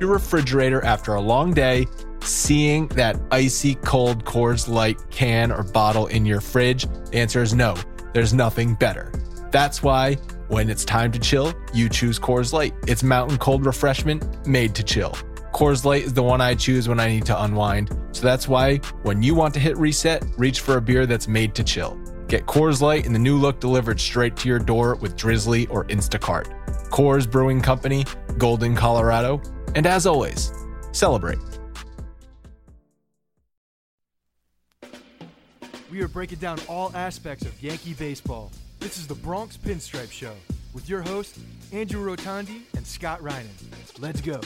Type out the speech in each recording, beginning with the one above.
your refrigerator after a long day, seeing that icy cold Coors Light can or bottle in your fridge? The answer is no, there's nothing better. That's why when it's time to chill, you choose Coors Light. It's mountain cold refreshment made to chill. Coors Light is the one I choose when I need to unwind. So that's why when you want to hit reset, reach for a beer that's made to chill. Get Coors Light in the new look delivered straight to your door with Drizzly or Instacart. Coors Brewing Company, Golden, Colorado. And as always, celebrate. We are breaking down all aspects of Yankee baseball. This is the Bronx Pinstripe Show with your hosts, Andrew Rotondi and Scott Reinen. Let's go.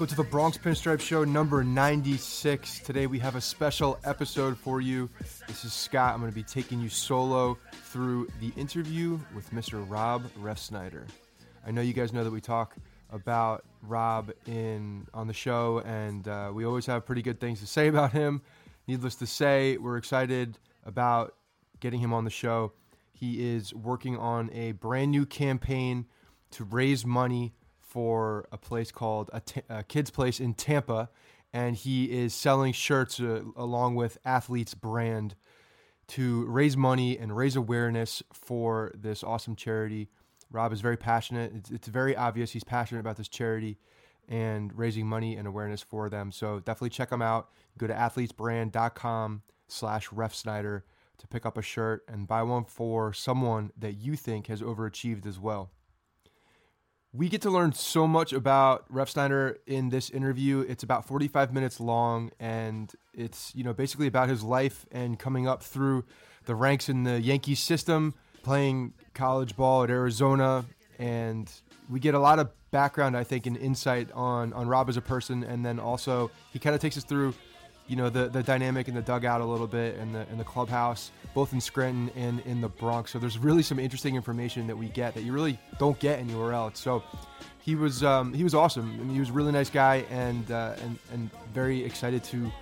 Welcome to the Bronx Pinstripe Show number 96. Today we have a special episode for you. This is Scott. I'm going to be taking you solo through the interview with Mr. Rob Refsnyder. I know you guys know that we talk about Rob in on the show, and uh, we always have pretty good things to say about him. Needless to say, we're excited about getting him on the show. He is working on a brand new campaign to raise money for a place called a, t- a kids place in Tampa, and he is selling shirts uh, along with Athletes Brand to raise money and raise awareness for this awesome charity. Rob is very passionate. It's, it's very obvious he's passionate about this charity and raising money and awareness for them. So definitely check him out. Go to athletesbrand.com slash refsnyder to pick up a shirt and buy one for someone that you think has overachieved as well. We get to learn so much about Refsnyder in this interview. It's about 45 minutes long, and it's you know basically about his life and coming up through the ranks in the Yankees system, playing college ball at Arizona, and we get a lot of background, I think, and insight on on Rob as a person, and then also he kind of takes us through you know the the dynamic in the dugout a little bit and the in the clubhouse, both in Scranton and in the Bronx. So there's really some interesting information that we get that you really don't get anywhere else. So he was um, he was awesome. I mean, he was a really nice guy and uh, and and very excited to,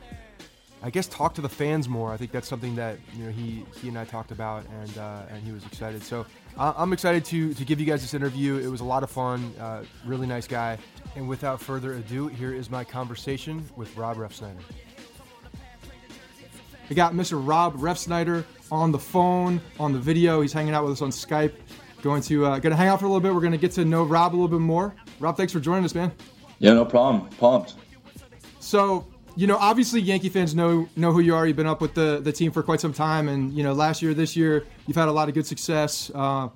I guess, talk to the fans more. I think that's something that you know he he and I talked about, and uh, and he was excited. So I'm excited to to give you guys this interview. It was a lot of fun. Uh, really nice guy. And without further ado, here is my conversation with Rob Refsnyder. We got Mr. Rob Refsnyder on the phone, on the video. He's hanging out with us on Skype. Going to uh, going to hang out for a little bit. We're going to get to know Rob a little bit more. Rob, thanks for joining us, man. Yeah, no problem. Pumped. So, you know, obviously Yankee fans know know who you are. You've been up with the the team for quite some time, and you know, last year, this year, you've had a lot of good success. Uh,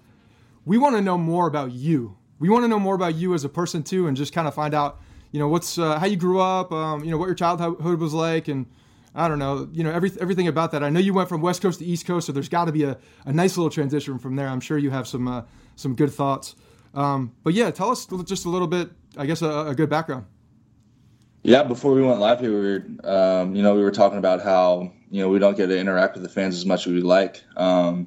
we want to know more about you. We want to know more about you as a person too, and just kind of find out, you know, what's uh, how you grew up, um, you know, what your childhood was like, and I don't know, you know, every, everything about that. I know you went from West Coast to East Coast, so there's got to be a, a nice little transition from there. I'm sure you have some uh, some good thoughts. Um, but yeah, tell us just a little bit, I guess, a, a good background. Yeah, before we went live here, we were, um, you know, we were talking about how you know we don't get to interact with the fans as much as we'd like. Um,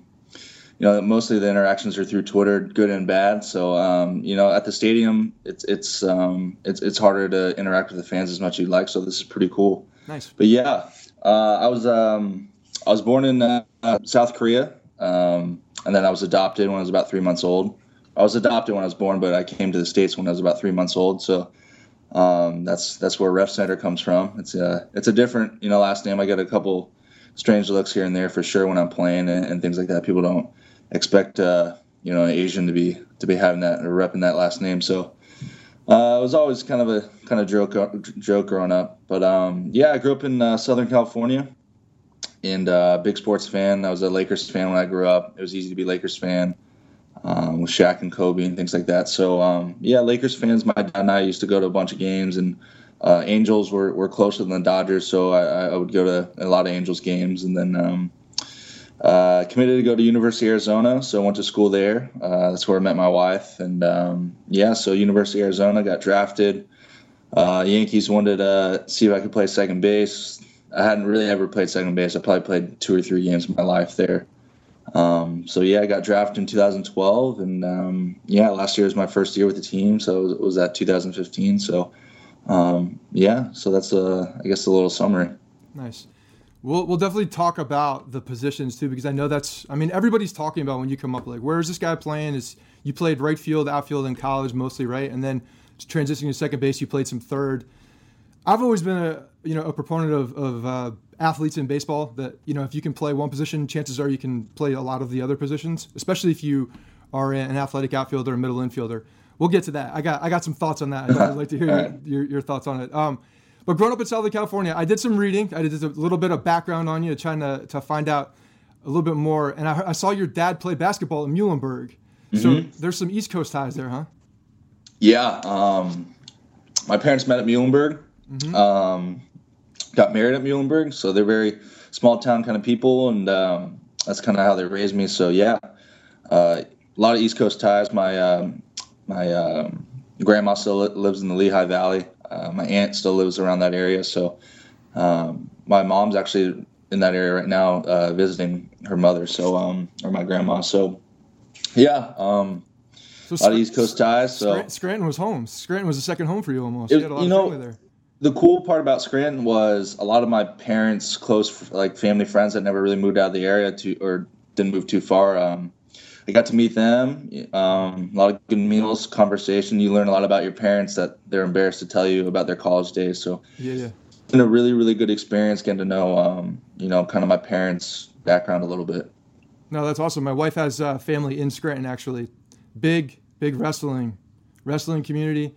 you know, mostly the interactions are through Twitter, good and bad. So, um, you know, at the stadium, it's it's um, it's it's harder to interact with the fans as much as you'd like. So this is pretty cool. Nice. But yeah, uh, I was um, I was born in uh, South Korea, um, and then I was adopted when I was about three months old. I was adopted when I was born, but I came to the states when I was about three months old. So um, that's that's where Refsnyder comes from. It's a it's a different you know last name. I get a couple strange looks here and there for sure when I'm playing and, and things like that. People don't expect uh, you know an Asian to be to be having that or repping that last name. So uh, it was always kind of a kind of joke joke growing up. But um, yeah, I grew up in uh, Southern California, and uh, big sports fan. I was a Lakers fan when I grew up. It was easy to be Lakers fan um, with Shaq and Kobe and things like that. So um, yeah, Lakers fans. My dad and I used to go to a bunch of games, and uh, Angels were, were closer than the Dodgers, so I, I, would go to a lot of Angels games, and then. Um, uh, committed to go to University of Arizona, so I went to school there. Uh, that's where I met my wife, and um, yeah, so University of Arizona got drafted. Uh, Yankees wanted to see if I could play second base. I hadn't really ever played second base. I probably played two or three games in my life there. Um, so yeah, I got drafted in 2012, and um, yeah, last year was my first year with the team, so it was, that 2015. So um, yeah, so that's a, I guess a little summary. Nice. We'll, we'll definitely talk about the positions too because I know that's I mean everybody's talking about when you come up like where is this guy playing? Is you played right field outfield in college mostly right? And then transitioning to second base you played some third. I've always been a you know a proponent of, of uh, athletes in baseball that you know if you can play one position chances are you can play a lot of the other positions especially if you are an athletic outfielder or middle infielder. We'll get to that. I got I got some thoughts on that. I'd like to hear your, your, your thoughts on it. Um, but growing up in Southern California, I did some reading. I did a little bit of background on you, trying to, to find out a little bit more. And I, I saw your dad play basketball in Muhlenberg. Mm-hmm. So there's some East Coast ties there, huh? Yeah. Um, my parents met at Muhlenberg. Mm-hmm. Um, got married at Muhlenberg, so they're very small town kind of people, and um, that's kind of how they raised me. So yeah, uh, a lot of East Coast ties. My um, my um, grandma still lives in the Lehigh Valley, uh, my aunt still lives around that area, so um, my mom's actually in that area right now uh, visiting her mother, so um, or my grandma. So yeah, um, so a lot of East Coast ties. So Scranton was home. Scranton was a second home for you almost. It, you, had a lot you of family know, there. the cool part about Scranton was a lot of my parents' close like family friends that never really moved out of the area to or didn't move too far. Um, I got to meet them. Um, a lot of good meals, conversation. You learn a lot about your parents that they're embarrassed to tell you about their college days. So yeah, yeah. It's been a really, really good experience getting to know, um, you know, kind of my parents' background a little bit. No, that's awesome. My wife has uh, family in Scranton, actually. Big, big wrestling, wrestling community.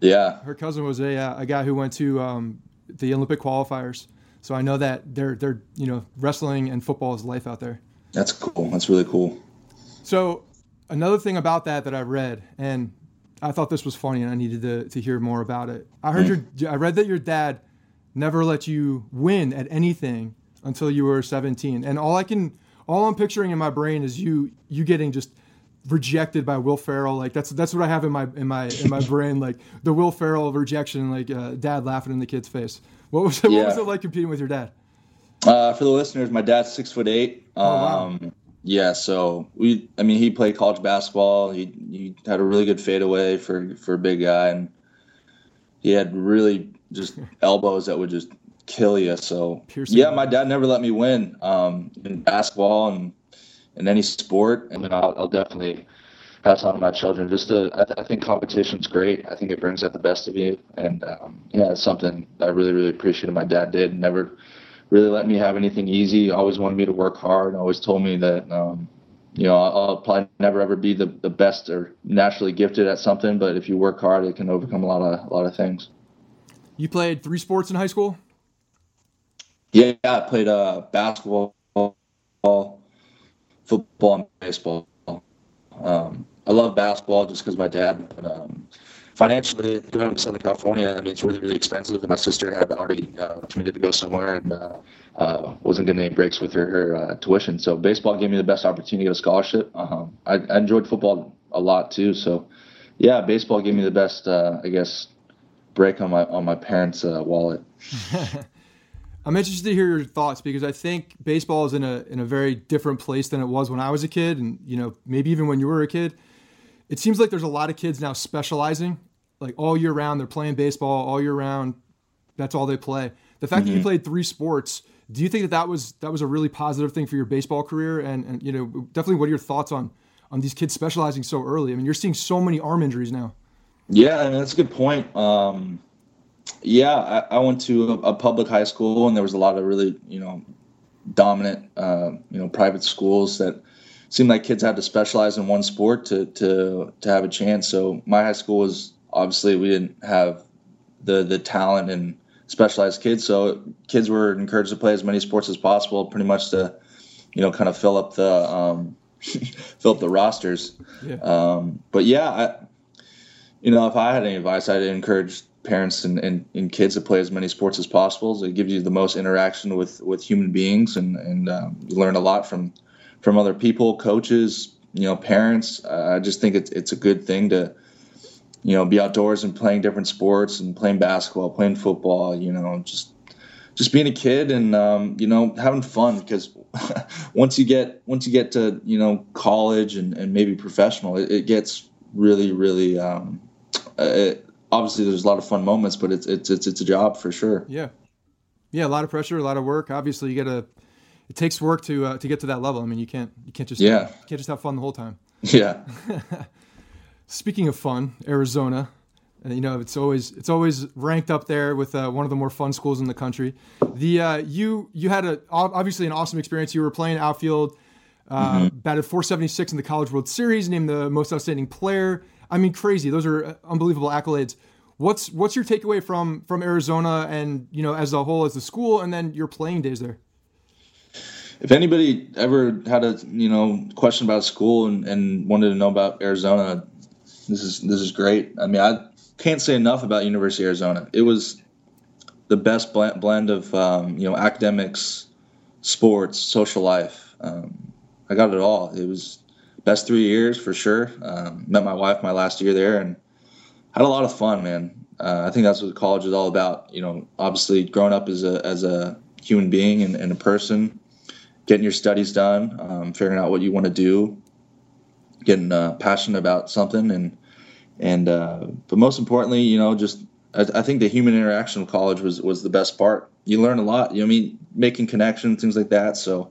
Yeah. Her cousin was a, uh, a guy who went to um, the Olympic qualifiers. So I know that they're, they're, you know, wrestling and football is life out there. That's cool. That's really cool. So another thing about that that I read, and I thought this was funny, and I needed to, to hear more about it. I heard mm. your, I read that your dad never let you win at anything until you were 17, and all I can, all I'm picturing in my brain is you, you getting just rejected by Will Ferrell. Like that's that's what I have in my in my in my brain. Like the Will Ferrell rejection, like uh, dad laughing in the kid's face. What was it? Yeah. What was it like competing with your dad? Uh, for the listeners, my dad's six foot eight. Um, oh, wow. Yeah, so we, I mean, he played college basketball. He, he had a really good fadeaway for, for a big guy, and he had really just elbows that would just kill you. So, Piercing yeah, my dad never let me win um, in basketball and in any sport. And I'll, I'll definitely pass on to my children. Just to, I, th- I think competition's great. I think it brings out the best of you. And um, yeah, it's something I really, really appreciated my dad did. Never really let me have anything easy. Always wanted me to work hard. Always told me that, um, you know, I'll probably never ever be the, the best or naturally gifted at something, but if you work hard, it can overcome a lot of a lot of things. You played three sports in high school. Yeah, I played uh, basketball, football, and baseball. Um, I love basketball just because my dad. But, um, financially, living in Southern California, I mean, it's really, really expensive. And my sister had already uh, committed to go somewhere and uh, uh, wasn't getting any breaks with her, her uh, tuition. So baseball gave me the best opportunity to get a scholarship. Um, I, I, enjoyed football a lot too. So, yeah, baseball gave me the best, uh, I guess, break on my on my parents' uh, wallet. I'm interested to hear your thoughts because I think baseball is in a in a very different place than it was when I was a kid, and you know maybe even when you were a kid. It seems like there's a lot of kids now specializing like all year round. They're playing baseball all year round. That's all they play. The fact mm-hmm. that you mm-hmm. played three sports, do you think that that was that was a really positive thing for your baseball career? And, and you know, definitely, what are your thoughts on on these kids specializing so early? I mean, you're seeing so many arm injuries now. Yeah, that's a good point. Um, yeah, I, I, went to a, a, public high school, and there was a lot of really, you know, dominant, uh, you know, private schools that seemed like kids had to specialize in one sport to to to have a chance. So my high school was obviously we didn't have the the talent and specialized kids, so kids were encouraged to play as many sports as possible, pretty much to you know kind of fill up the um, fill up the rosters. Yeah. Um, but yeah, I, you know, if I had any advice, I'd encourage parents and, and, and, kids to play as many sports as possible. It gives you the most interaction with, with human beings, and and um, you learn a lot from from other people, coaches, you know, parents. Uh, I just think it's it's a good thing to you know, be outdoors and playing different sports and playing basketball, playing football, you know, just just being a kid and um, you know having fun. Because once you get once you get to you know college and, and maybe professional it, it gets really really um, it, obviously there's a lot of fun moments but it's it's it's it's a job for sure. Yeah. Yeah a lot of pressure a lot of work. Obviously you gotta it takes work to uh, to get to that level. I mean you can't you can't just yeah. you can't just have fun the whole time. Yeah Speaking of fun, Arizona, uh, you know it's always it's always ranked up there with uh, one of the more fun schools in the country. The uh, you you had a obviously an awesome experience. You were playing outfield, uh, mm-hmm. batted 476 in the College World Series, named the most outstanding player. I mean, crazy. Those are uh, unbelievable accolades. What's what's your takeaway from from Arizona and you know as a whole as the school, and then your playing days there? If anybody ever had a you know question about school and, and wanted to know about Arizona, this is this is great. I mean, I can't say enough about University of Arizona. It was the best blend, blend of um, you know academics, sports, social life. Um, I got it all. It was best three years for sure. Um, met my wife my last year there and had a lot of fun, man. Uh, I think that's what college is all about. You know, obviously growing up as a as a human being and, and a person, getting your studies done, um, figuring out what you want to do, getting uh, passionate about something, and and uh, but most importantly, you know, just I, I, think the human interaction of college was was the best part. You learn a lot. You know, I mean, making connections, things like that. So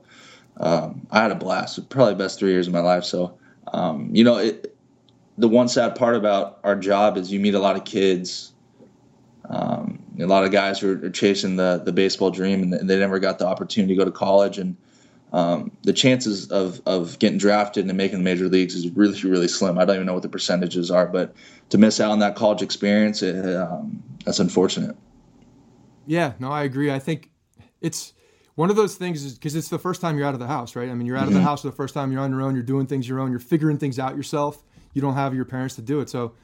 um, I had a blast. Probably best three years of my life. So um, you know, it, the one sad part about our job is you meet a lot of kids. Um, a lot of guys who are chasing the the baseball dream and they never got the opportunity to go to college and um, the chances of, of getting drafted and making the major leagues is really really slim. I don't even know what the percentages are, but to miss out on that college experience, it, um, that's unfortunate. Yeah, no, I agree. I think it's one of those things because it's the first time you're out of the house, right? I mean, you're out mm-hmm. of the mm-hmm. house for the first time. You're on your own. You're doing things your own. You're figuring things out yourself. You don't have your parents to do it. So,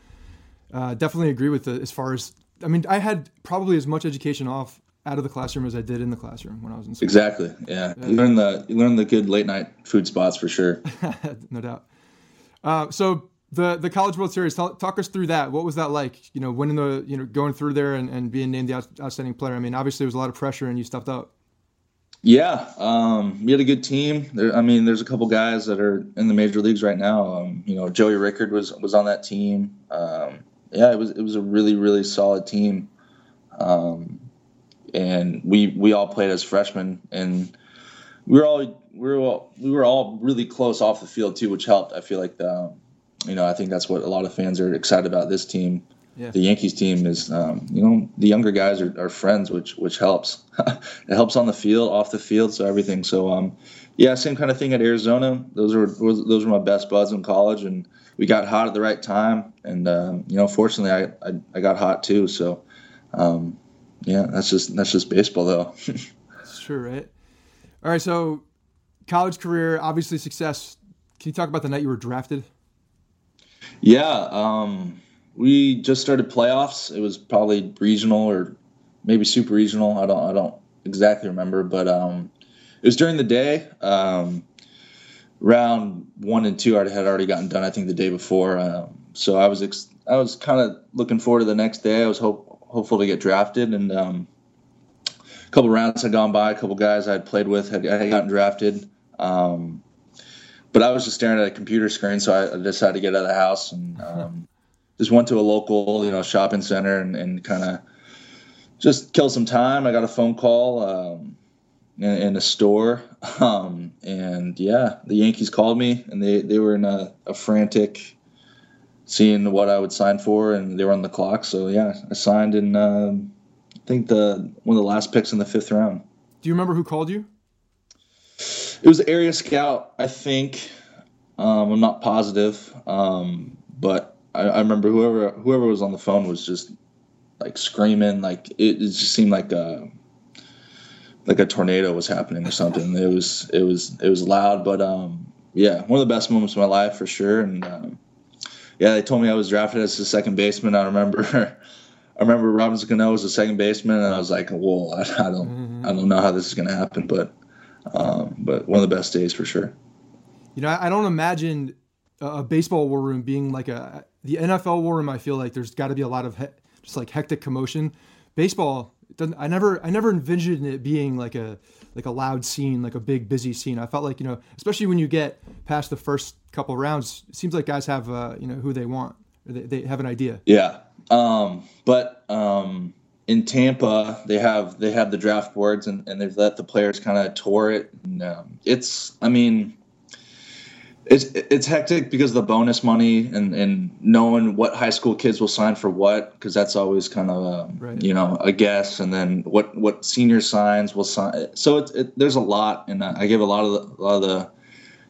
uh, definitely agree with the as far as I mean, I had probably as much education off out of the classroom as I did in the classroom when I was in school. Exactly. Yeah. You learn the you learn the good late night food spots for sure. no doubt. Uh, so the the College World Series, talk, talk, us through that. What was that like? You know, winning the you know going through there and, and being named the outstanding player. I mean, obviously there was a lot of pressure and you stepped up. Yeah, um, we had a good team. There, I mean, there's a couple guys that are in the major leagues right now. Um, you know, Joey Rickard was was on that team. Um, yeah, it was it was a really really solid team, um, and we we all played as freshmen, and we were all we were all, we were all really close off the field too, which helped. I feel like the, you know I think that's what a lot of fans are excited about this team yeah. the Yankees team is, um, you know, the younger guys are, are friends, which which helps. it helps on the field, off the field, so everything. So, um, yeah, same kind of thing at Arizona. Those were those were my best buds in college, and we got hot at the right time. And um, you know, fortunately, I, I, I got hot too. So, um, yeah, that's just that's just baseball, though. that's true, right? All right, so college career, obviously success. Can you talk about the night you were drafted? Yeah. Um, we just started playoffs. It was probably regional or maybe super regional. I don't I don't exactly remember, but um, it was during the day. Um, round one and two I had already gotten done. I think the day before. Um, so I was ex- I was kind of looking forward to the next day. I was hope hopeful to get drafted, and um, a couple rounds had gone by. A couple guys I had played with had, had gotten drafted. Um, but I was just staring at a computer screen, so I decided to get out of the house and um, just went to a local, you know, shopping center and, and kind of just kill some time. I got a phone call um, in, in, a store, um, and yeah, the Yankees called me, and they, they were in a, a, frantic, seeing what I would sign for, and they were on the clock. So yeah, I signed in. Um, I think the one of the last picks in the fifth round. Do you remember who called you? It was the area scout, I think. Um, I'm not positive, um, but I, I remember whoever whoever was on the phone was just like screaming, like it, it just seemed like a like a tornado was happening or something. It was it was it was loud, but um, yeah, one of the best moments of my life for sure. And um, yeah, they told me I was drafted as a second baseman. I remember. I remember Robinson Cano was a second baseman, and I was like, "Whoa, I, I don't, mm-hmm. I don't know how this is going to happen." But, um, but one of the best days for sure. You know, I don't imagine a baseball war room being like a the NFL war room, I feel like there's got to be a lot of he- just like hectic commotion. Baseball, I never, I never envisioned it being like a like a loud scene, like a big busy scene. I felt like you know, especially when you get past the first couple rounds, it seems like guys have uh, you know who they want, they, they have an idea. Yeah, um, but um, in Tampa, they have they have the draft boards and, and they've let the players kind of tour it. And, um, it's, I mean it's it's hectic because of the bonus money and and knowing what high school kids will sign for what because that's always kind of a, right. you know a guess and then what what senior signs will sign so it, it, there's a lot and I give a lot of the, a lot of the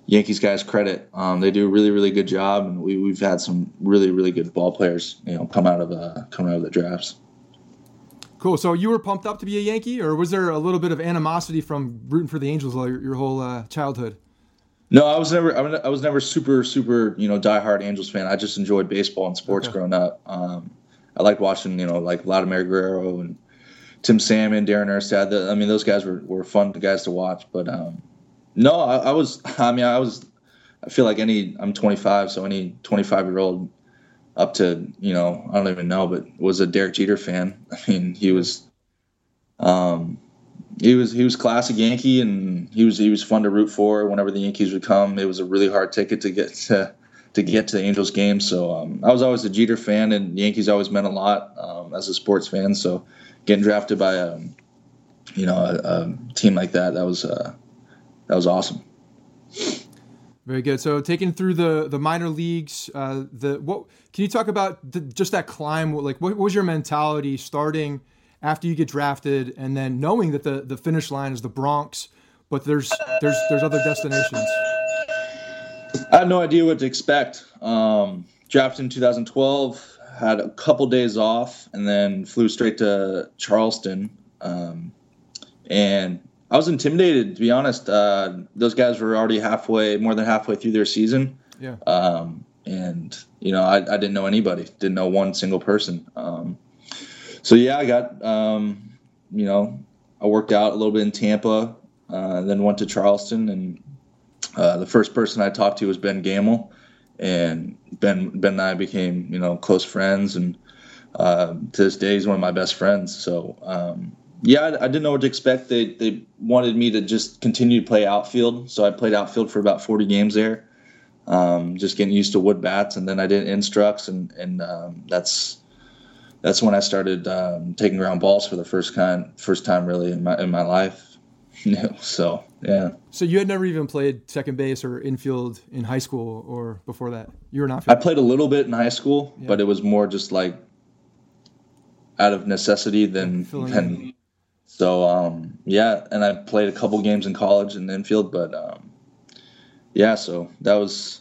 Yankees guys credit um, they do a really really good job and we we've had some really really good ball players you know come out of uh, come out of the drafts. Cool. So you were pumped up to be a Yankee, or was there a little bit of animosity from rooting for the Angels your, your whole uh, childhood? No, I was never. I was never super, super, you know, diehard Angels fan. I just enjoyed baseball and sports okay. growing up. Um, I liked watching, you know, like Vladimir Guerrero and Tim Salmon, Darren Erstad. I mean, those guys were, were fun guys to watch. But um, no, I, I, was. I mean, I was. I feel like any. I'm 25, so any 25 year old up to you know, I don't even know, but was a Derek Jeter fan. I mean, he was. Um, he was he was classic Yankee, and he was he was fun to root for. Whenever the Yankees would come, it was a really hard ticket to get to to get to the Angels game. So um, I was always a Jeter fan, and Yankees always meant a lot um, as a sports fan. So getting drafted by a you know a, a team like that that was uh, that was awesome. Very good. So taking through the the minor leagues, uh, the what can you talk about the, just that climb? Like, what was your mentality starting? After you get drafted, and then knowing that the the finish line is the Bronx, but there's there's there's other destinations. I had no idea what to expect. Um, drafted in 2012, had a couple days off, and then flew straight to Charleston. Um, and I was intimidated, to be honest. Uh, those guys were already halfway, more than halfway through their season. Yeah. Um, and you know, I, I, didn't know anybody, didn't know one single person. Um, so yeah, I got um, you know I worked out a little bit in Tampa, uh, then went to Charleston, and uh, the first person I talked to was Ben Gamel, and Ben Ben and I became you know close friends, and uh, to this day he's one of my best friends. So um, yeah, I, I, didn't know what to expect. They they wanted me to just continue to play outfield, so I played outfield for about 40 games there, um, just getting used to wood bats, and then I did instructs, and and um, that's that's when I started um, taking ground balls for the first kind first time really in my in my life. so yeah. So you had never even played second base or infield in high school or before that? You were not. I played a little bit in high school, yeah. but it was more just like out of necessity than than. So um, yeah, and I played a couple games in college in the infield, but um, yeah, so that was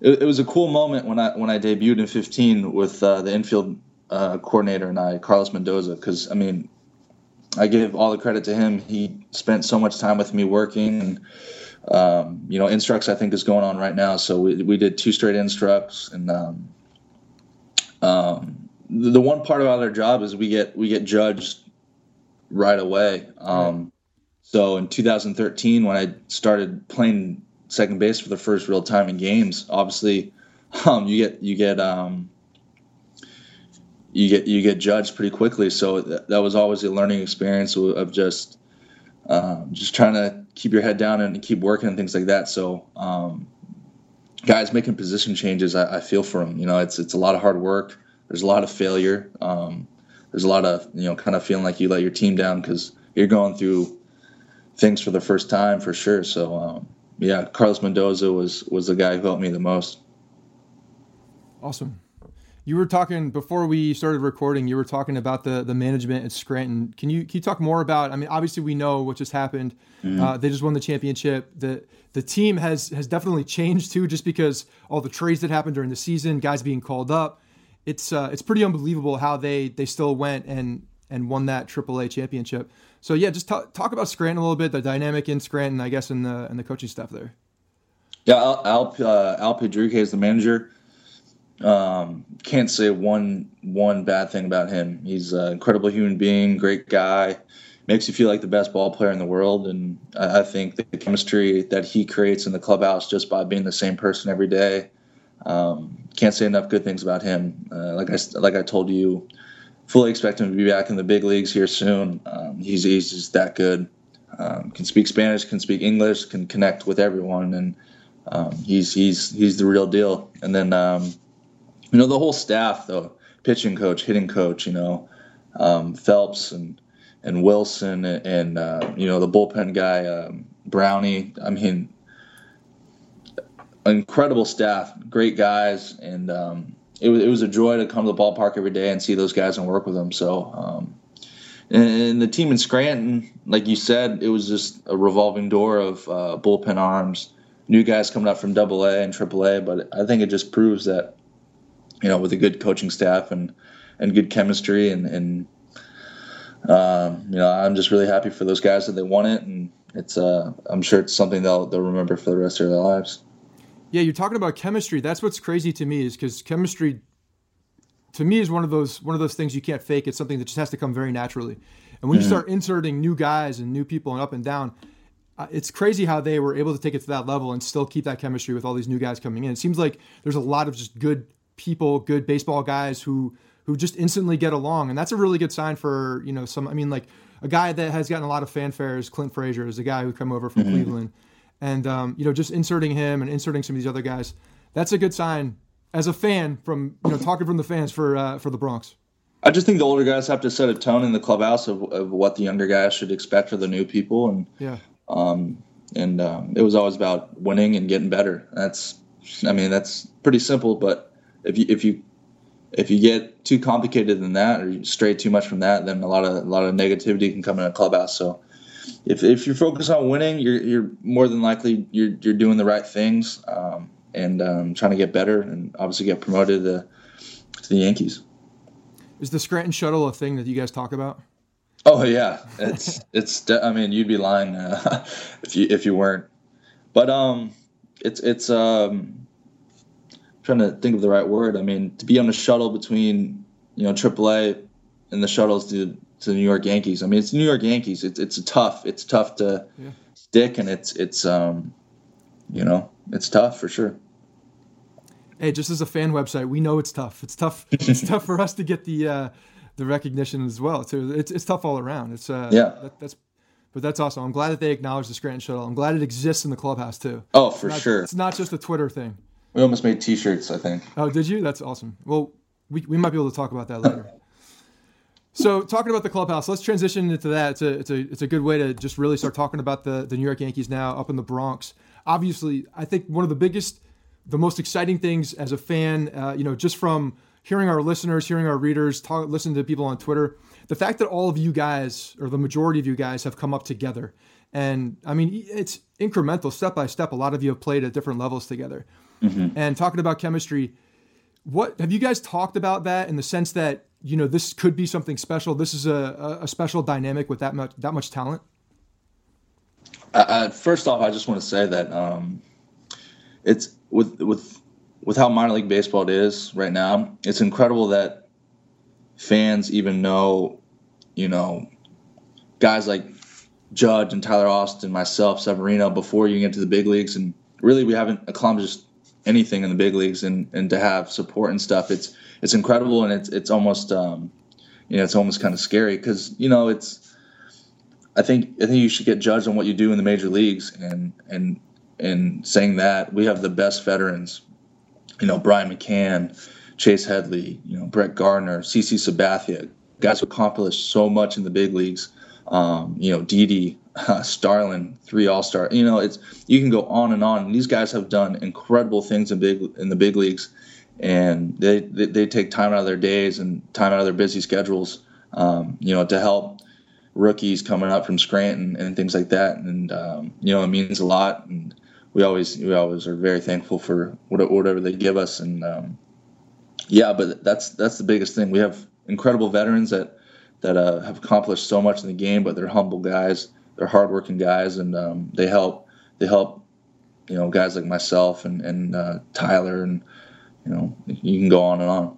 it, it, was a cool moment when I when I debuted in 15 with uh, the infield uh, coordinator and I, Carlos Mendoza, because I mean, I give all the credit to him. He spent so much time with me working, and um, you know, instructs I think is going on right now. So we we did two straight instructs, and um, um, the, one part about our job is we get we get judged right away. Um, so in 2013, when I started playing second base for the first real time in games, obviously, um, you get you get um, you get you get judged pretty quickly. So that, that was always a learning experience of just um, just trying to keep your head down and keep working and things like that. So um, guys making position changes, I, I, feel for them. You know, it's it's a lot of hard work. There's a lot of failure. Um, there's a lot of you know kind of feeling like you let your team down because you're going through things for the first time for sure. So um, yeah, Carlos Mendoza was was the guy who helped me the most. Awesome. You were talking before we started recording. You were talking about the the management at Scranton. Can you can you talk more about? I mean, obviously we know what just happened. Mm-hmm. Uh, they just won the championship. the The team has has definitely changed too, just because all the trades that happened during the season, guys being called up. It's uh, it's pretty unbelievable how they they still went and and won that AAA championship. So yeah, just t- talk about Scranton a little bit, the dynamic in Scranton, I guess, and the and the coaching staff there. Yeah, Al Al, uh, Al Pedrique is the manager. Um, can't say one one bad thing about him. He's an incredible human being, great guy, makes you feel like the best ball player in the world. And I, I think the chemistry that he creates in the clubhouse just by being the same person every day. Um, can't say enough good things about him. Uh, like I like I told you, fully expect him to be back in the big leagues here soon. Um, he's he's just that good. Um, can speak Spanish, can speak English, can connect with everyone, and um, he's he's he's the real deal. And then um, you know the whole staff though pitching coach hitting coach you know um, phelps and and wilson and, and uh, you know the bullpen guy um, brownie. I mean incredible staff great guys and um, it, was, it was a joy to come to the ballpark every day and see those guys and work with them. So um, and, the team in scranton like you said it was just a revolving door of uh, bullpen arms. New guys coming up from double a and triple a but i think it just proves that you know, with a good coaching staff and and good chemistry and and um, you know, I'm just really happy for those guys that they won it, and it's uh, I'm sure it's something they'll they'll remember for the rest of their lives. Yeah, you're talking about chemistry. That's what's crazy to me is because chemistry, to me, is one of those one of those things you can't fake. It's something that just has to come very naturally. And when mm-hmm. you start inserting new guys and new people and up and down, uh, it's crazy how they were able to take it to that level and still keep that chemistry with all these new guys coming in. It seems like there's a lot of just good people, good baseball guys who who just instantly get along, and that's a really good sign for you know some. I mean, like a guy that has gotten a lot of fanfare is Clint Frazier, is a guy who come over from mm-hmm. Cleveland, and um, you know just inserting him and inserting some of these other guys, that's a good sign as a fan from you know talking from the fans for uh, for the Bronx. I just think the older guys have to set a tone in the clubhouse of, of what the younger guys should expect for the new people, and yeah, um, and um, it was always about winning and getting better. That's, I mean, that's pretty simple, but if you if you if you get too complicated than that or you stray too much from that, then a lot of a lot of negativity can come in a clubhouse. So if, if you're focused on winning, you're you're more than likely you're you're doing the right things um, and um, trying to get better and obviously get promoted to, to the Yankees. Is the Scranton shuttle a thing that you guys talk about? Oh yeah, it's it's. I mean, you'd be lying uh, if you if you weren't. But um, it's it's um trying to think of the right word. I mean, to be on a shuttle between you know AAA and the shuttles to to the New York Yankees. I mean, it's New York Yankees. It's it's tough. It's tough to yeah. stick, and it's it's um, you know, it's tough for sure. Hey, just as a fan website, we know it's tough. It's tough. It's tough for us to get the uh, the recognition as well. Too. It's it's tough all around. It's uh, yeah. That, that's but that's awesome. I'm glad that they acknowledge the Scranton shuttle. I'm glad it exists in the clubhouse too. Oh, for not, sure. It's not just a Twitter thing. We almost made T-shirts, I think. Oh, did you? That's awesome. Well, we, we might be able to talk about that later. so, talking about the clubhouse, let's transition into that. It's a it's a it's a good way to just really start talking about the the New York Yankees now up in the Bronx. Obviously, I think one of the biggest, the most exciting things as a fan, uh, you know, just from hearing our listeners, hearing our readers, talk, listening to people on Twitter, the fact that all of you guys or the majority of you guys have come up together and I mean, it's incremental, step by step. A lot of you have played at different levels together. Mm-hmm. And talking about chemistry, what have you guys talked about that in the sense that you know this could be something special? This is a, a special dynamic with that much that much talent. Uh, first off, I just want to say that um, it's with with with how minor league baseball it is right now. It's incredible that fans even know, you know, guys like Judge and Tyler Austin, myself, Severino, before you get to the big leagues. And really, we haven't accomplished anything in the big leagues. And, and to have support and stuff, it's it's incredible. And it's it's almost um, you know it's almost kind of scary because you know it's. I think I think you should get judged on what you do in the major leagues. And and and saying that we have the best veterans, you know Brian McCann, Chase Headley, you know Brett Gardner, CC Sabathia, guys who accomplished so much in the big leagues um, you know, Didi, uh, Starlin, three All Star. You know, it's you can go on and on. And these guys have done incredible things in big in the big leagues, and they they, they take time out of their days and time out of their busy schedules, um, you know, to help rookies coming up from Scranton and things like that. And um, you know, it means a lot. And we always we always are very thankful for whatever they give us. And um, yeah, but that's that's the biggest thing. We have incredible veterans that that uh, have accomplished so much in the game, but they're humble guys, they're hardworking guys, and um, they help they help you know guys like myself and and uh, Tyler, and you know you can go on and on.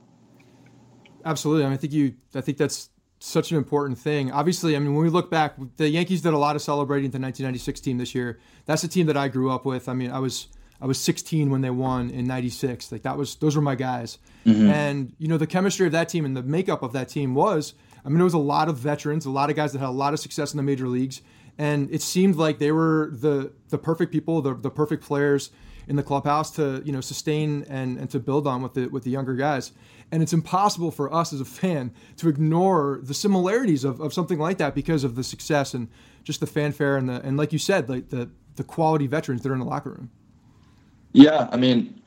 Absolutely, I, mean, I think you I think that's such an important thing. Obviously, I mean when we look back, the Yankees did a lot of celebrating the 1996 team this year. That's the team that I grew up with. I mean, I was I was 16 when they won in '96. Like that was those were my guys, mm-hmm. and you know the chemistry of that team and the makeup of that team was I mean, there was a lot of veterans, a lot of guys that had a lot of success in the major leagues, and it seemed like they were the the perfect people, the, the perfect players in the clubhouse to you know sustain and, and to build on with the with the younger guys. And it's impossible for us as a fan to ignore the similarities of, of something like that because of the success and just the fanfare and the and like you said, like the the quality veterans that are in the locker room. Yeah, I mean,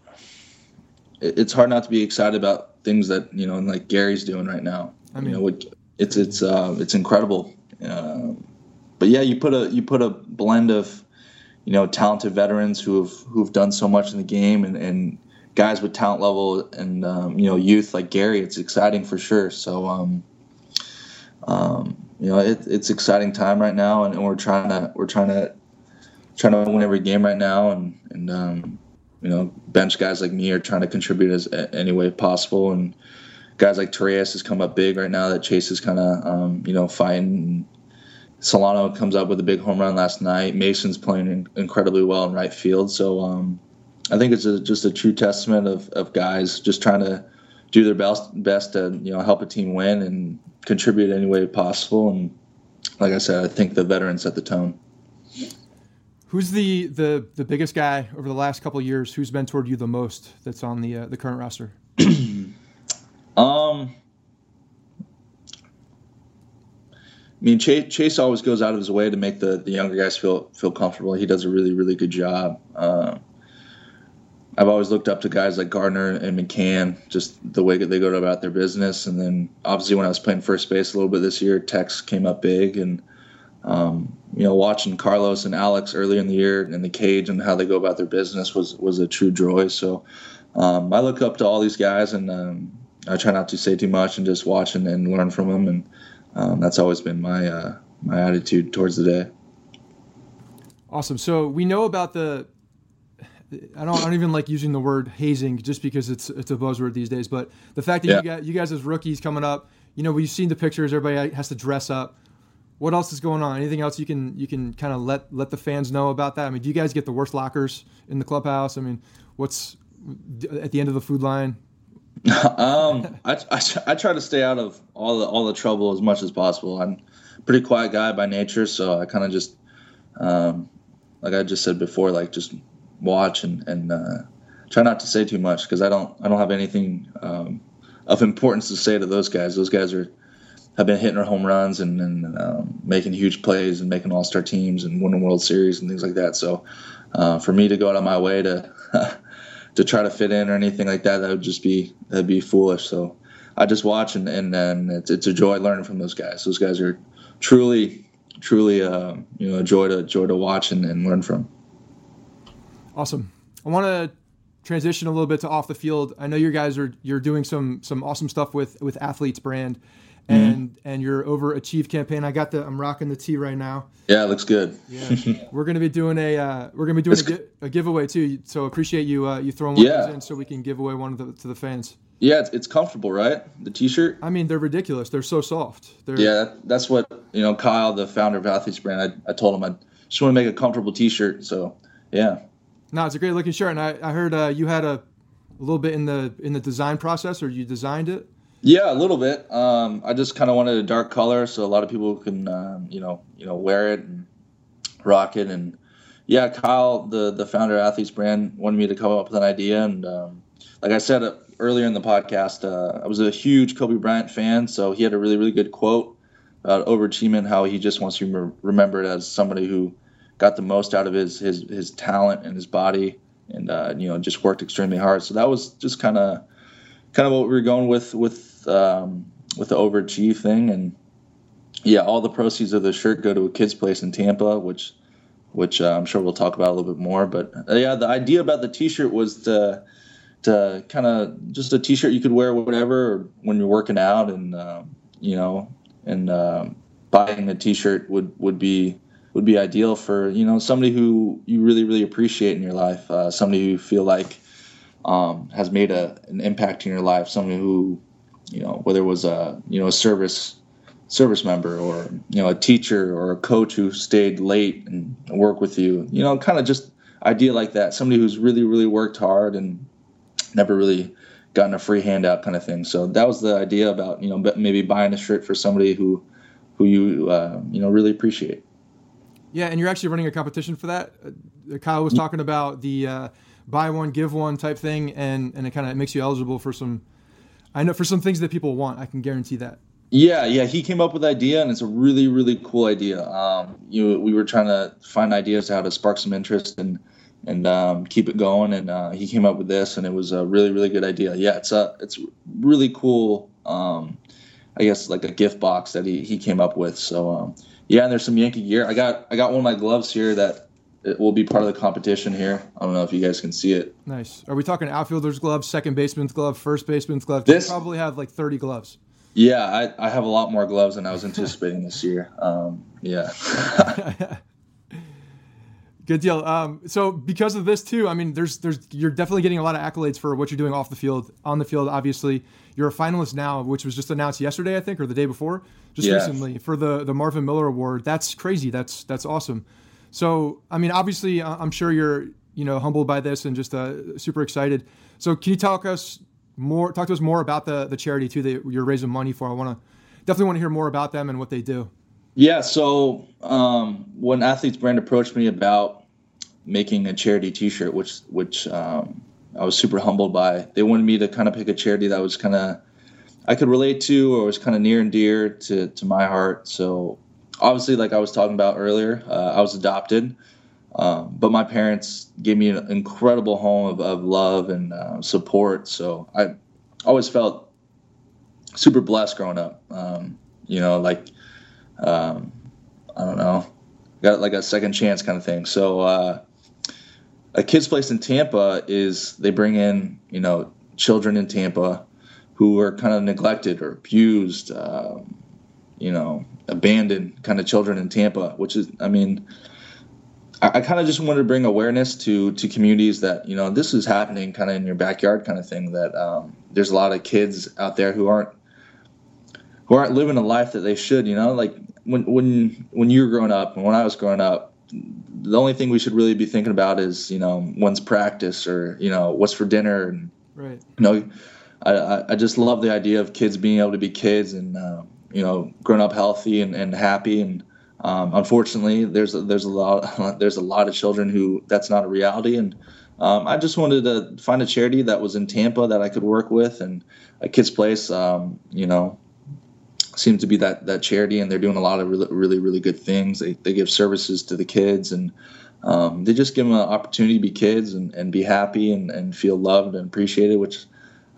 it's hard not to be excited about things that you know, like Gary's doing right now. I mean, you know, what it's it's uh, it's incredible. Uh, but yeah, you put a you put a blend of you know talented veterans who have who've done so much in the game and, and guys with talent level and um, you know youth like Gary. It's exciting for sure. So um, um, you know it, it's exciting time right now, and, and, we're trying to we're trying to trying to win every game right now, and and um, you know bench guys like me are trying to contribute as any way possible and guys like Torreyes has come up big right now that Chase is kind of um, you know fighting. Solano comes up with a big home run last night. Mason's playing in, incredibly well in right field. So um, I think it's a, just a true testament of, of guys just trying to do their best best to you know help a team win and contribute any way possible. And like I said, I think the veterans set the tone. Who's the the the biggest guy over the last couple years? Who's mentored you the most? That's on the uh, the current roster. Um, I mean, Chase, Chase always goes out of his way to make the, the younger guys feel feel comfortable. He does a really really good job. Uh, I've always looked up to guys like Gardner and McCann, just the way that they go about their business. And then obviously when I was playing first base a little bit this year, Tex came up big, and um, you know watching Carlos and Alex earlier in the year in the cage and how they go about their business was was a true joy. So um, I look up to all these guys, and um, I try not to say too much and just watch and, and learn from them, and um, that's always been my uh, my attitude towards the day. Awesome. So we know about the. I don't, I don't even like using the word hazing just because it's it's a buzzword these days. But the fact that yeah. you got you guys as rookies coming up, you know, we've seen the pictures. Everybody has to dress up. What else is going on? Anything else you can you can kind of let let the fans know about that? I mean, do you guys get the worst lockers in the clubhouse? I mean, what's at the end of the food line? um, I, I, I, try to stay out of all the all the trouble as much as possible. I'm a pretty quiet guy by nature, so I kind of just, um, like I just said before, like just watch and and uh, try not to say too much because I don't I don't have anything um, of importance to say to those guys. Those guys are have been hitting home runs and, and um, making huge plays and making all star teams and winning World Series and things like that. So uh, for me to go out of my way to to try to fit in or anything like that, that would just be that'd be foolish. So I just watch and and, and it's, it's a joy learning from those guys. Those guys are truly truly uh, you know a joy to joy to watch and, and learn from. Awesome. I want to transition a little bit to off the field. I know you guys are you're doing some some awesome stuff with with athletes brand and mm-hmm. and your overachieve campaign. I got the I'm rocking the tee right now. Yeah, it looks good. Yeah, we're gonna be doing a uh, we're gonna be doing a, a, giveaway too. So appreciate you uh, you throwing one yeah. in so we can give away one of the, to the fans. Yeah, it's, it's comfortable, right? The T-shirt. I mean, they're ridiculous. They're so soft. They're... Yeah, that's what you know. Kyle, the founder of Athletes Brand, I, I told him I just want to make a comfortable T-shirt. So yeah. No, it's a great looking shirt, and I, I heard uh, you had a, a little bit in the in the design process, or you designed it. Yeah, a little bit. Um, I just kind of wanted a dark color so a lot of people can, um, you know, you know, wear it and rock it. And yeah, Kyle, the the founder of Athletes Brand, wanted me to come up with an idea. And um, like I said uh, earlier in the podcast, uh, I was a huge Kobe Bryant fan, so he had a really really good quote about overachievement, how he just wants to be remembered as somebody who got the most out of his his his talent and his body, and uh, you know, just worked extremely hard. So that was just kind of kind of what we were going with with um, with the overachieve thing, and yeah, all the proceeds of the shirt go to a kid's place in Tampa, which which uh, I'm sure we'll talk about a little bit more. But uh, yeah, the idea about the T-shirt was to to kind of just a T-shirt you could wear whatever when you're working out, and uh, you know, and um, buying a T-shirt would would be would be ideal for you know somebody who you really really appreciate in your life, uh, somebody who you feel like um, has made a, an impact in your life, somebody who you know, whether it was a you know a service service member or you know a teacher or a coach who stayed late and work with you, you know, kind of just idea like that. Somebody who's really really worked hard and never really gotten a free handout kind of thing. So that was the idea about you know maybe buying a shirt for somebody who who you uh, you know really appreciate. Yeah, and you're actually running a competition for that. Uh, Kyle was talking about the uh, buy one give one type thing, and and it kind of makes you eligible for some I know for some things that people want, I can guarantee that. Yeah, yeah, he came up with the idea, and it's a really, really cool idea. Um, you, we were trying to find ideas how to spark some interest and and um, keep it going, and uh, he came up with this, and it was a really, really good idea. Yeah, it's a it's really cool. Um, I guess like a gift box that he, he came up with. So um, yeah, and there's some Yankee gear. I got I got one of my gloves here that it will be part of the competition here. I don't know if you guys can see it. Nice. Are we talking outfielder's glove, second baseman's glove, first baseman's glove? This you probably have like 30 gloves. Yeah, I, I have a lot more gloves than I was anticipating this year. Um, yeah. Good deal. Um, so because of this too, I mean, there's there's you're definitely getting a lot of accolades for what you're doing off the field. On the field, obviously, you're a finalist now, which was just announced yesterday, I think, or the day before, just yeah. recently for the the Marvin Miller Award. That's crazy. That's that's awesome. So, I mean, obviously, I'm sure you're you know humbled by this and just uh, super excited. So, can you talk us more? Talk to us more about the the charity too that you're raising money for. I want to definitely want to hear more about them and what they do. Yeah. So, um, when Athletes Brand approached me about making a charity T-shirt, which which um, I was super humbled by, they wanted me to kind of pick a charity that was kind of I could relate to or was kind of near and dear to to my heart. So obviously, like I was talking about earlier, uh, I was adopted, um, but my parents gave me an incredible home of, of love and uh, support. So I always felt super blessed growing up. Um, you know, like um, I don't know, got like a second chance kind of thing. So uh, a kid's place in Tampa is they bring in you know children in Tampa who are kind of neglected or abused. Um, you know, abandoned kind of children in Tampa, which is, I mean, I, I kind of just wanted to bring awareness to to communities that you know this is happening kind of in your backyard kind of thing. That um, there's a lot of kids out there who aren't who aren't living a life that they should. You know, like when when when you were growing up and when I was growing up, the only thing we should really be thinking about is you know one's practice or you know what's for dinner and right. you know I, I just love the idea of kids being able to be kids and uh, you know growing up healthy and, and happy. And um, unfortunately there's a, there's a lot there's a lot of children who that's not a reality. And um, I just wanted to find a charity that was in Tampa that I could work with and a Kids Place um, you know seems to be that that charity. And they're doing a lot of really really, really good things. They, they give services to the kids and um, they just give them an opportunity to be kids and, and be happy and, and feel loved and appreciated which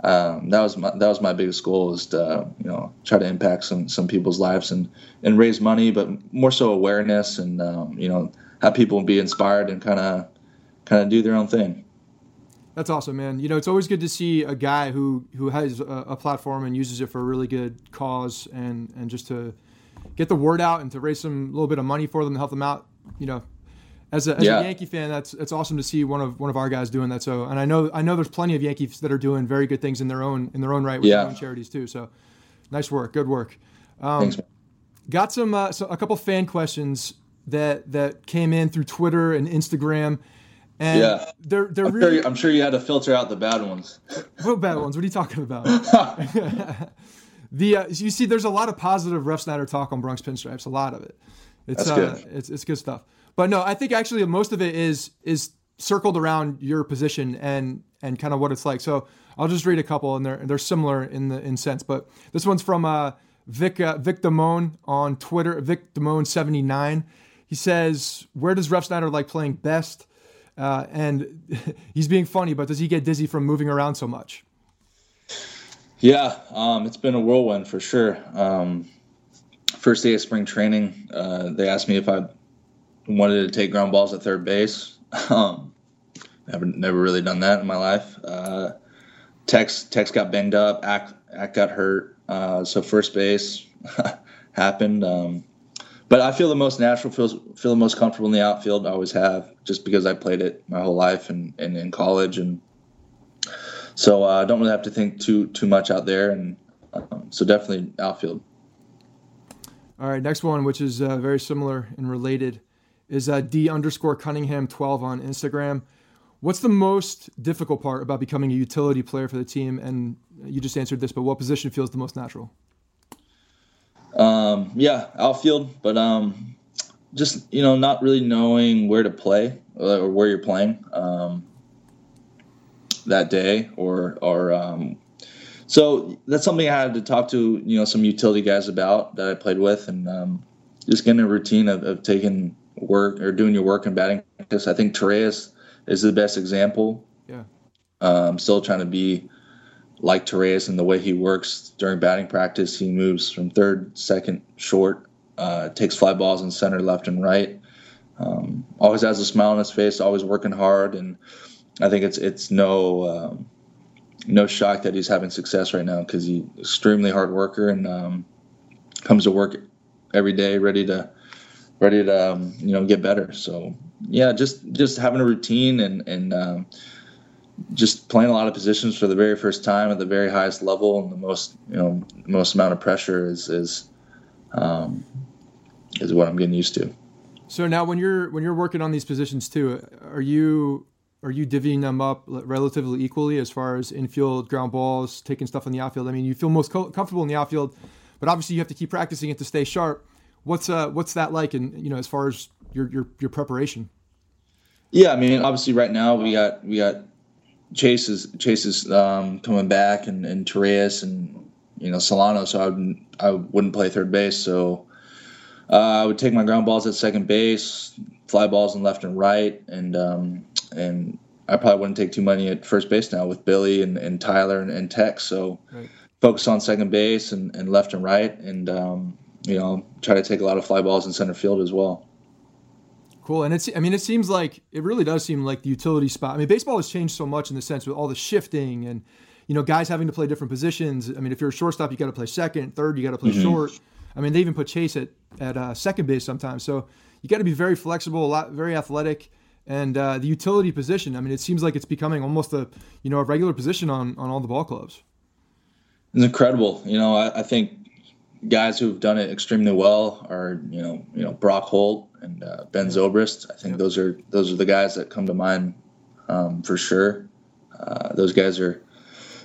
um, that was my that was my biggest goal is to you know try to impact some some people's lives and and raise money, but more so awareness and um, you know have people be inspired and kind of kind of do their own thing. That's awesome, man. You know, it's always good to see a guy who who has a, a platform and uses it for a really good cause and and just to get the word out and to raise some little bit of money for them to help them out. You know, as a, as yeah. a Yankee fan, that's it's awesome to see one of one of our guys doing that. So, and I know I know there's plenty of Yankees that are doing very good things in their own in their own right with yeah. their own charities too. So, nice work, good work. Um, Thanks. Man. Got some uh, so a couple fan questions that that came in through Twitter and Instagram. And yeah, they're they're I'm, really. sure you, I'm sure you had to filter out the bad ones. What bad ones? What are you talking about? the uh, you see, there's a lot of positive Refsnyder talk on Bronx Pinstripes. A lot of it. It's That's uh, it's it's good stuff. But no, I think actually most of it is is circled around your position and and kind of what it's like. So I'll just read a couple, and they're they're similar in the in sense. But this one's from uh, Vic uh, Vic Damone on Twitter. Vic Damone seventy nine. He says, "Where does Refsnyder like playing best?" Uh, and he's being funny, but does he get dizzy from moving around so much? Yeah, um, it's been a whirlwind for sure. Um, first day of spring training, uh, they asked me if I wanted to take ground balls at third base. Um, never never really done that in my life. Uh, Tex Tex got banged up. Act Act got hurt. Uh, so first base happened. Um, but I feel the most natural, feel feel the most comfortable in the outfield. I always have, just because I played it my whole life and, and in college, and so uh, I uh, don't really have to think too too much out there. And um, so definitely outfield. All right, next one, which is uh, very similar and related is uh, D underscore Cunningham 12 on Instagram. What's the most difficult part about becoming a utility player for the team? And you just answered this, but what position feels the most natural? Um, yeah, outfield, but um, just you know, not really knowing where to play or where you're playing um, that day, or or um, so that's something I had to talk to you know some utility guys about that I played with, and um, just getting a routine of, of taking work or doing your work in batting practice. I think Torreyes is the best example. Yeah. Um, still trying to be like Torreyes in the way he works during batting practice. He moves from third, second, short, uh, takes fly balls in center, left, and right. Um, always has a smile on his face, always working hard, and I think it's it's no um, no shock that he's having success right now because he's extremely hard worker and um, comes to work every day ready to ready to um, you know get better. So yeah, just just having a routine and and um, just playing a lot of positions for the very first time at the very highest level and the most you know most amount of pressure is is um, is what I'm getting used to. So now when you're when you're working on these positions too, are you are you divvying them up relatively equally as far as infield ground balls, taking stuff in the outfield? I mean, you feel most co- comfortable in the outfield, but obviously you have to keep practicing it to stay sharp. What's uh what's that like? And you know, as far as your your your preparation. Yeah, I mean, obviously, right now we got we got Chase's Chase's um, coming back and and Torreyes and you know Solano, so I wouldn't I wouldn't play third base. So uh, I would take my ground balls at second base, fly balls in left and right, and um, and I probably wouldn't take too many at first base now with Billy and, and Tyler and, and Tex. So right. focus on second base and, and left and right, and um, you know, try to take a lot of fly balls in center field as well. Cool. And it's, I mean, it seems like, it really does seem like the utility spot. I mean, baseball has changed so much in the sense with all the shifting and, you know, guys having to play different positions. I mean, if you're a shortstop, you got to play second, third, you got to play mm-hmm. short. I mean, they even put Chase at, at uh, second base sometimes. So you got to be very flexible, a lot, very athletic. And uh, the utility position, I mean, it seems like it's becoming almost a, you know, a regular position on, on all the ball clubs. It's incredible. You know, I, I think guys who've done it extremely well are you know you know Brock Holt and uh, Ben Zobrist. I think those are those are the guys that come to mind um, for sure. Uh, those guys are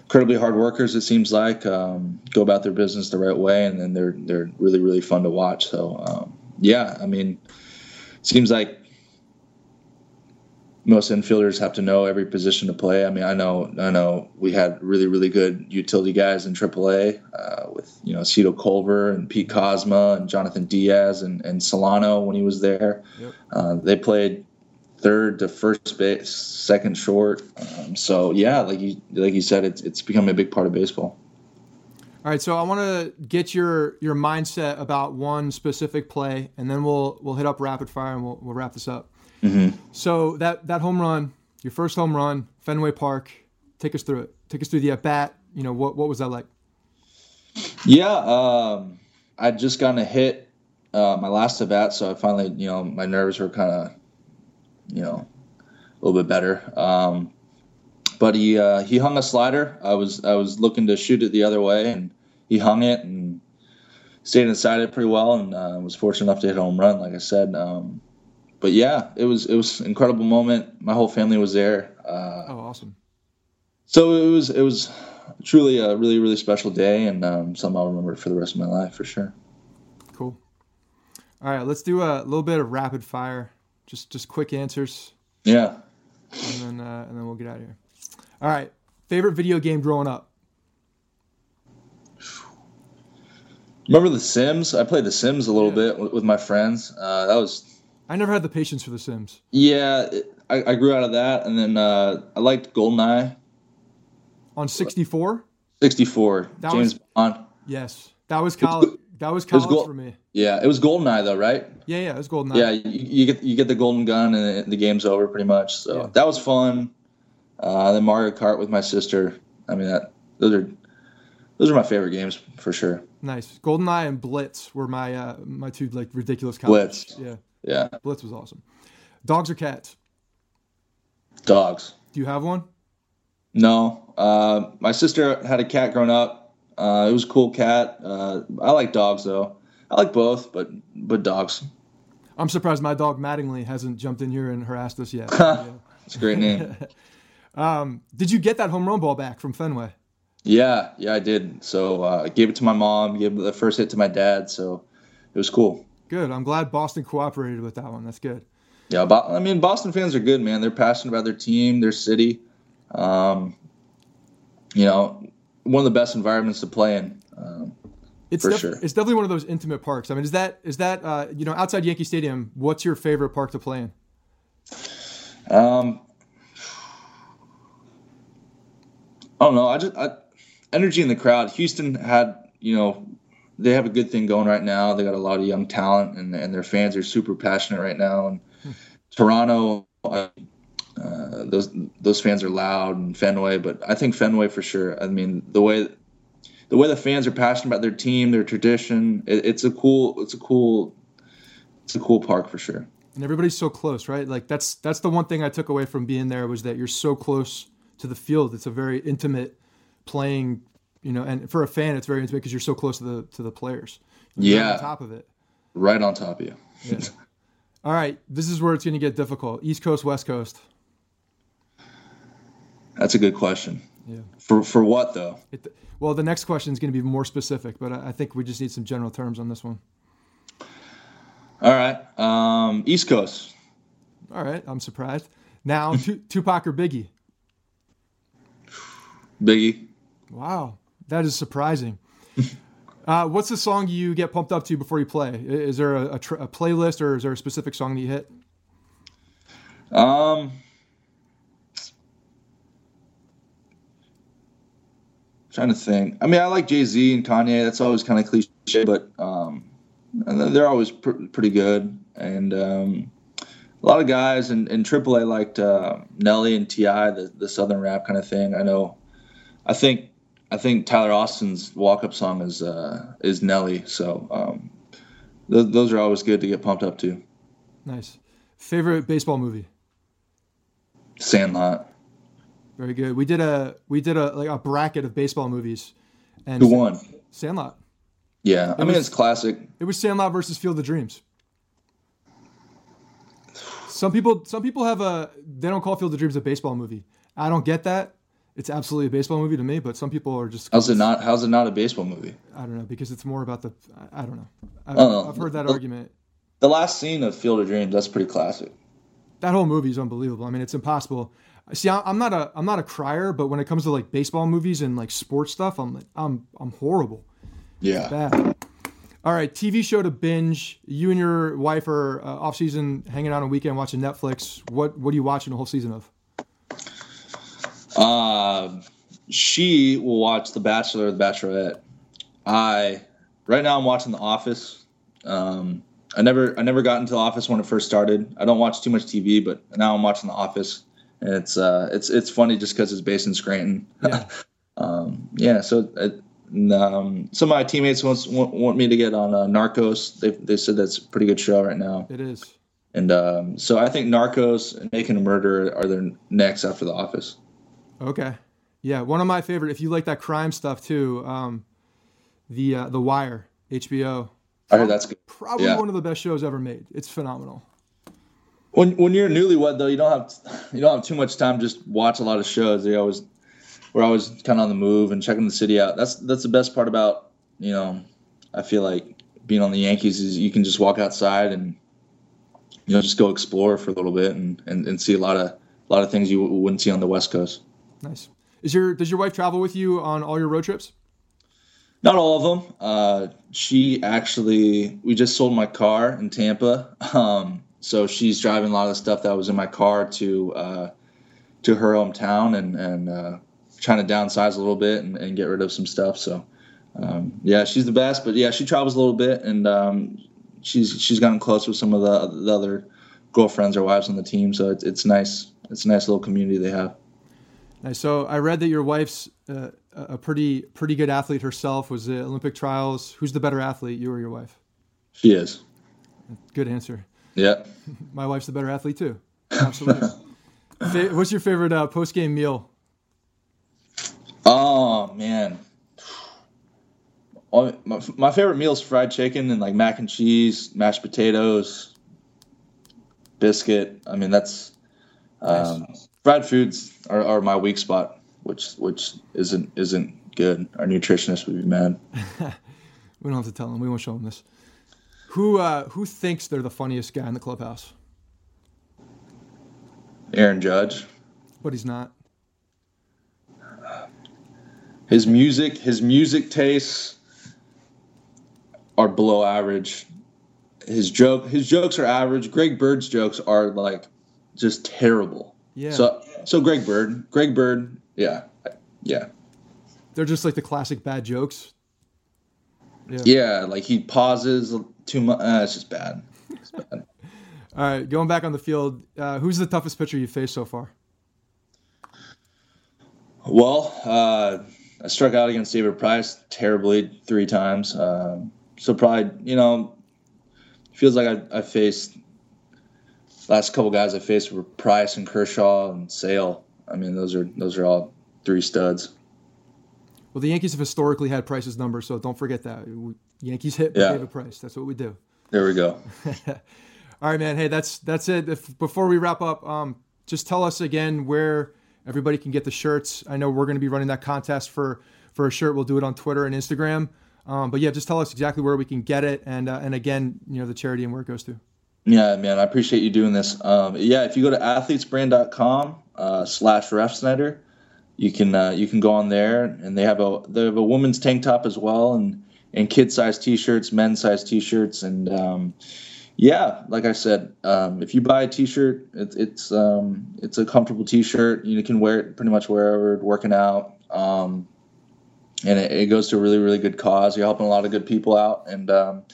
incredibly hard workers. It seems like um, go about their business the right way, and then they're they're really really fun to watch. So um, yeah, I mean, it seems like most infielders have to know every position to play. I mean, I know I know we had really really good utility guys in AAA uh, with you know Cito Culver and Pete Kozma and Jonathan Diaz and, and Solano when he was there. Yep. Uh, they played third to first base, second short. Um, so yeah, like you like you said, it's it's become a big part of baseball. All right, so I want to get your your mindset about one specific play, and then we'll we'll hit up rapid fire and we'll we'll wrap this up. Mm-hmm. So that that home run, your first home run, Fenway Park. Take us through it. Take us through the at bat. You know what what was that like? Yeah, um, I'd just gotten a hit uh, my last at bat, so I finally you know my nerves were kind of you know, a little bit better. Um, but he uh, he hung a slider. I was I was looking to shoot it the other way, and he hung it and stayed inside it pretty well, and uh, was fortunate enough to hit a home run, like I said. Um, but yeah, it was it was an incredible moment. My whole family was there. Uh, oh, awesome! So it was it was truly a really really special day, and um, something I'll remember for the rest of my life for sure. Cool. All right, let's do a little bit of rapid fire. Just just quick answers. Yeah. And then uh, and then we'll get out of here. All right. Favorite video game growing up? Remember The Sims? I played The Sims a little yeah. bit with my friends. Uh, that was. I never had the patience for The Sims. Yeah, I, I, grew out of that, and then uh, I liked GoldenEye. On sixty four. Sixty four. James was, Bond. Yes, that was college. That was college was for me. Yeah, it was GoldenEye though, right? Yeah, yeah, it was GoldenEye. Yeah, you, you, get you get the golden gun and the game's over pretty much. So yeah. that was fun. Uh, then Mario Kart with my sister. I mean, that those are those are my favorite games for sure. Nice. GoldenEye and Blitz were my uh, my two like ridiculous college. Blitz. Yeah. Yeah. Blitz was awesome. Dogs or cats? Dogs. Do you have one? No. Uh, my sister had a cat growing up. Uh, it was a cool cat. Uh, I like dogs though. I like both, but but dogs. I'm surprised my dog Mattingly hasn't jumped in here and harassed us yet. It's a great name. um, did you get that home run ball back from Fenway? Yeah, yeah, I did. So uh, I gave it to my mom, gave the first hit to my dad. So it was cool. Good. I'm glad Boston cooperated with that one. That's good. Yeah, I mean, Boston fans are good, man. They're passionate about their team, their city. Um, you know, one of the best environments to play in. Um, it's for def- sure. It's definitely one of those intimate parks. I mean, is that is that uh, you know outside Yankee Stadium? What's your favorite park to play in? Um, I don't know. I just I, energy in the crowd. Houston had you know they have a good thing going right now. They got a lot of young talent, and and their fans are super passionate right now. And hmm. Toronto, uh, those those fans are loud and Fenway, but I think Fenway for sure. I mean, the way the way the fans are passionate about their team, their tradition, it, it's a cool, it's a cool, it's a cool park for sure. And everybody's so close, right? Like that's that's the one thing I took away from being there was that you're so close to the field. It's a very intimate playing, you know, and for a fan, it's very intimate because you're so close to the to the players. You're yeah, on top of it. Right on top of you. Yeah. All right, this is where it's going to get difficult. East Coast, West Coast. That's a good question. Yeah. For for what though? It, well, the next question is going to be more specific, but I, I think we just need some general terms on this one. All right. Um, East Coast. All right. I'm surprised. Now, Tupac or Biggie? Biggie. Wow, that is surprising. uh, what's the song you get pumped up to before you play? Is there a, a, tr- a playlist or is there a specific song that you hit? Um, trying to think. I mean, I like Jay Z and Kanye. That's always kind of cliche, but um, they're always pr- pretty good. And um, a lot of guys in, in AAA liked uh, Nelly and T.I., the, the Southern rap kind of thing. I know. I think I think Tyler Austin's walk up song is uh, is Nelly. So um, th- those are always good to get pumped up to. Nice. Favorite baseball movie? Sandlot. Very good. We did a we did a like a bracket of baseball movies. And Who won? Sandlot. Yeah, I mean was, it's classic. It was Sandlot versus Field of Dreams. Some people some people have a they don't call Field of Dreams a baseball movie. I don't get that. It's absolutely a baseball movie to me, but some people are just. How's it not? How's it not a baseball movie? I don't know because it's more about the. I, I don't know. I've, Oh, I've heard that the- argument. The last scene of Field of Dreams, that's pretty classic. That whole movie is unbelievable. I mean, it's impossible. See, I- I'm not a I'm not a crier, but when it comes to like baseball movies and like sports stuff, I'm like I'm I'm horrible. Yeah. Bad. All right, TV show to binge. You and your wife are uh, off season, hanging out on a weekend, watching Netflix. What what are you watching the whole season of? Uh, she will watch The Bachelor or The Bachelorette. I right now I'm watching The Office. Um, I never I never got into The Office when it first started. I don't watch too much TV, but now I'm watching The Office, and it's uh it's it's funny just because it's based in Scranton. Yeah. um, yeah. So. It, and, um, some of my teammates wants, want, want me to get on uh, Narcos. They, they said that's a pretty good show right now. It is. And um, so I think Narcos and Making a Murder are their next after The Office. Okay. Yeah, one of my favorite. If you like that crime stuff too, um, the uh, the Wire, HBO, I heard that's good. probably Yeah. one of the best shows ever made. It's phenomenal. When when you're newlywed though, you don't have you don't have too much time to just watch a lot of shows. You always we're always kind of on the move and checking the city out. That's that's the best part about you know. I feel like being on the Yankees is you can just walk outside and you know just go explore for a little bit and, and, and see a lot of a lot of things you wouldn't see on the West Coast. Nice. Is your does your wife travel with you on all your road trips? Not all of them. Uh, she actually, we just sold my car in Tampa, um, so she's driving a lot of the stuff that was in my car to uh, to her hometown and and uh, trying to downsize a little bit and, and get rid of some stuff. So um, yeah, she's the best. But yeah, she travels a little bit and um, she's she's gotten close with some of the, the other girlfriends or wives on the team. So it's it's nice. It's a nice little community they have. Nice. So I read that your wife's uh, a pretty pretty good athlete herself. Was the Olympic trials? Who's the better athlete, you or your wife? She is. Good answer. Yeah. My wife's the better athlete too. Absolutely. Fa- What's your favorite uh, post game meal? Oh man, All- my, my favorite meal is fried chicken and like mac and cheese, mashed potatoes, biscuit. I mean that's um, fried foods are, are my weak spot, which which isn't isn't good. Our nutritionist would be mad. We don't have to tell them. We won't show them this. Who uh, who thinks they're the funniest guy in the clubhouse? Aaron Judge, But he's not. his music his music tastes are below average. His joke his jokes are average. Greg Bird's jokes are like just terrible. Yeah. So so Greg Bird, Greg Bird, yeah, yeah, They're just like the classic bad jokes. Yeah. yeah. Like he pauses too much. Uh, it's just bad. It's bad. All right, going back on the field, uh, who's the toughest pitcher you've faced so far? well, uh, I struck out against David Price terribly three times. Um, so probably you know feels like I, I faced last couple guys I faced were Price and Kershaw and Sale. I mean those are those are all three studs. Well, the Yankees have historically had Price's number, so don't forget that. We- Yankees hit Yeah. David Price. That's what we do. There we go. All right, man. Hey, that's that's it. If, before we wrap up, um, just tell us again where everybody can get the shirts. I know we're going to be running that contest for for a shirt. We'll do it on Twitter and Instagram. Um, but yeah, just tell us exactly where we can get it, and uh, and again, you know, the charity and where it goes to. Yeah, man, I appreciate you doing this. Um, yeah, if you go to athletesbrand.com uh, slash refsnyder, you can uh, you can go on there, and they have a they have a women's tank top as well, and and kid size t-shirts, men's size t-shirts, and um, yeah, like I said, um, if you buy a t-shirt, it, it's um, it's a comfortable t-shirt. You can wear it pretty much wherever, working out. Um, and it, it goes to a really, really good cause. You're helping a lot of good people out, and um,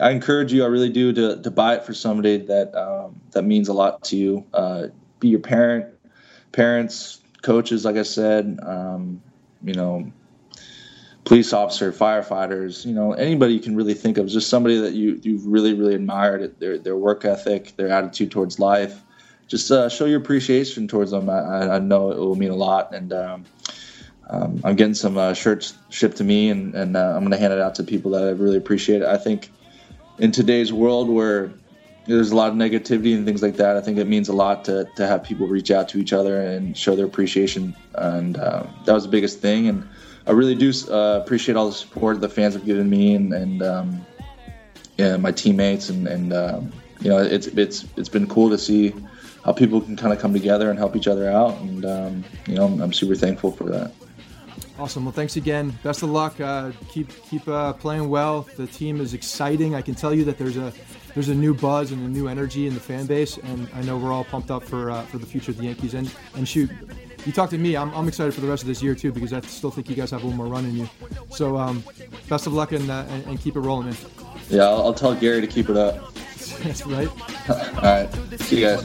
I encourage you. I really do to, to buy it for somebody that um, that means a lot to you. Uh, be your parent, parents, coaches. Like I said, um, you know, police officer, firefighters. You know, anybody you can really think of. Just somebody that you you really, really admired their their work ethic, their attitude towards life. Just uh, show your appreciation towards them. I, I know it will mean a lot, and um, um, I'm getting some uh, shirts shipped to me, and, and uh, I'm going to hand it out to people that I really appreciate. I think in today's world where there's a lot of negativity and things like that. I think it means a lot to, to have people reach out to each other and show their appreciation, and uh, that was the biggest thing. And I really do uh, appreciate all the support the fans have given me and, and um, yeah, my teammates, and, and um, you know, it's it's it's been cool to see how people can kind of come together and help each other out, and um, you know, I'm, I'm super thankful for that. Awesome. Well, thanks again. Best of luck. Uh, keep keep uh, playing well. The team is exciting. I can tell you that there's a there's a new buzz and a new energy in the fan base, and I know we're all pumped up for uh, for the future of the Yankees. And and shoot, you talk to me, I'm, I'm excited for the rest of this year too because I still think you guys have a little more run in you. So um, best of luck and, uh, and, and keep it rolling, man. Yeah, I'll, I'll tell Gary to keep it up. That's right. all right. See you guys.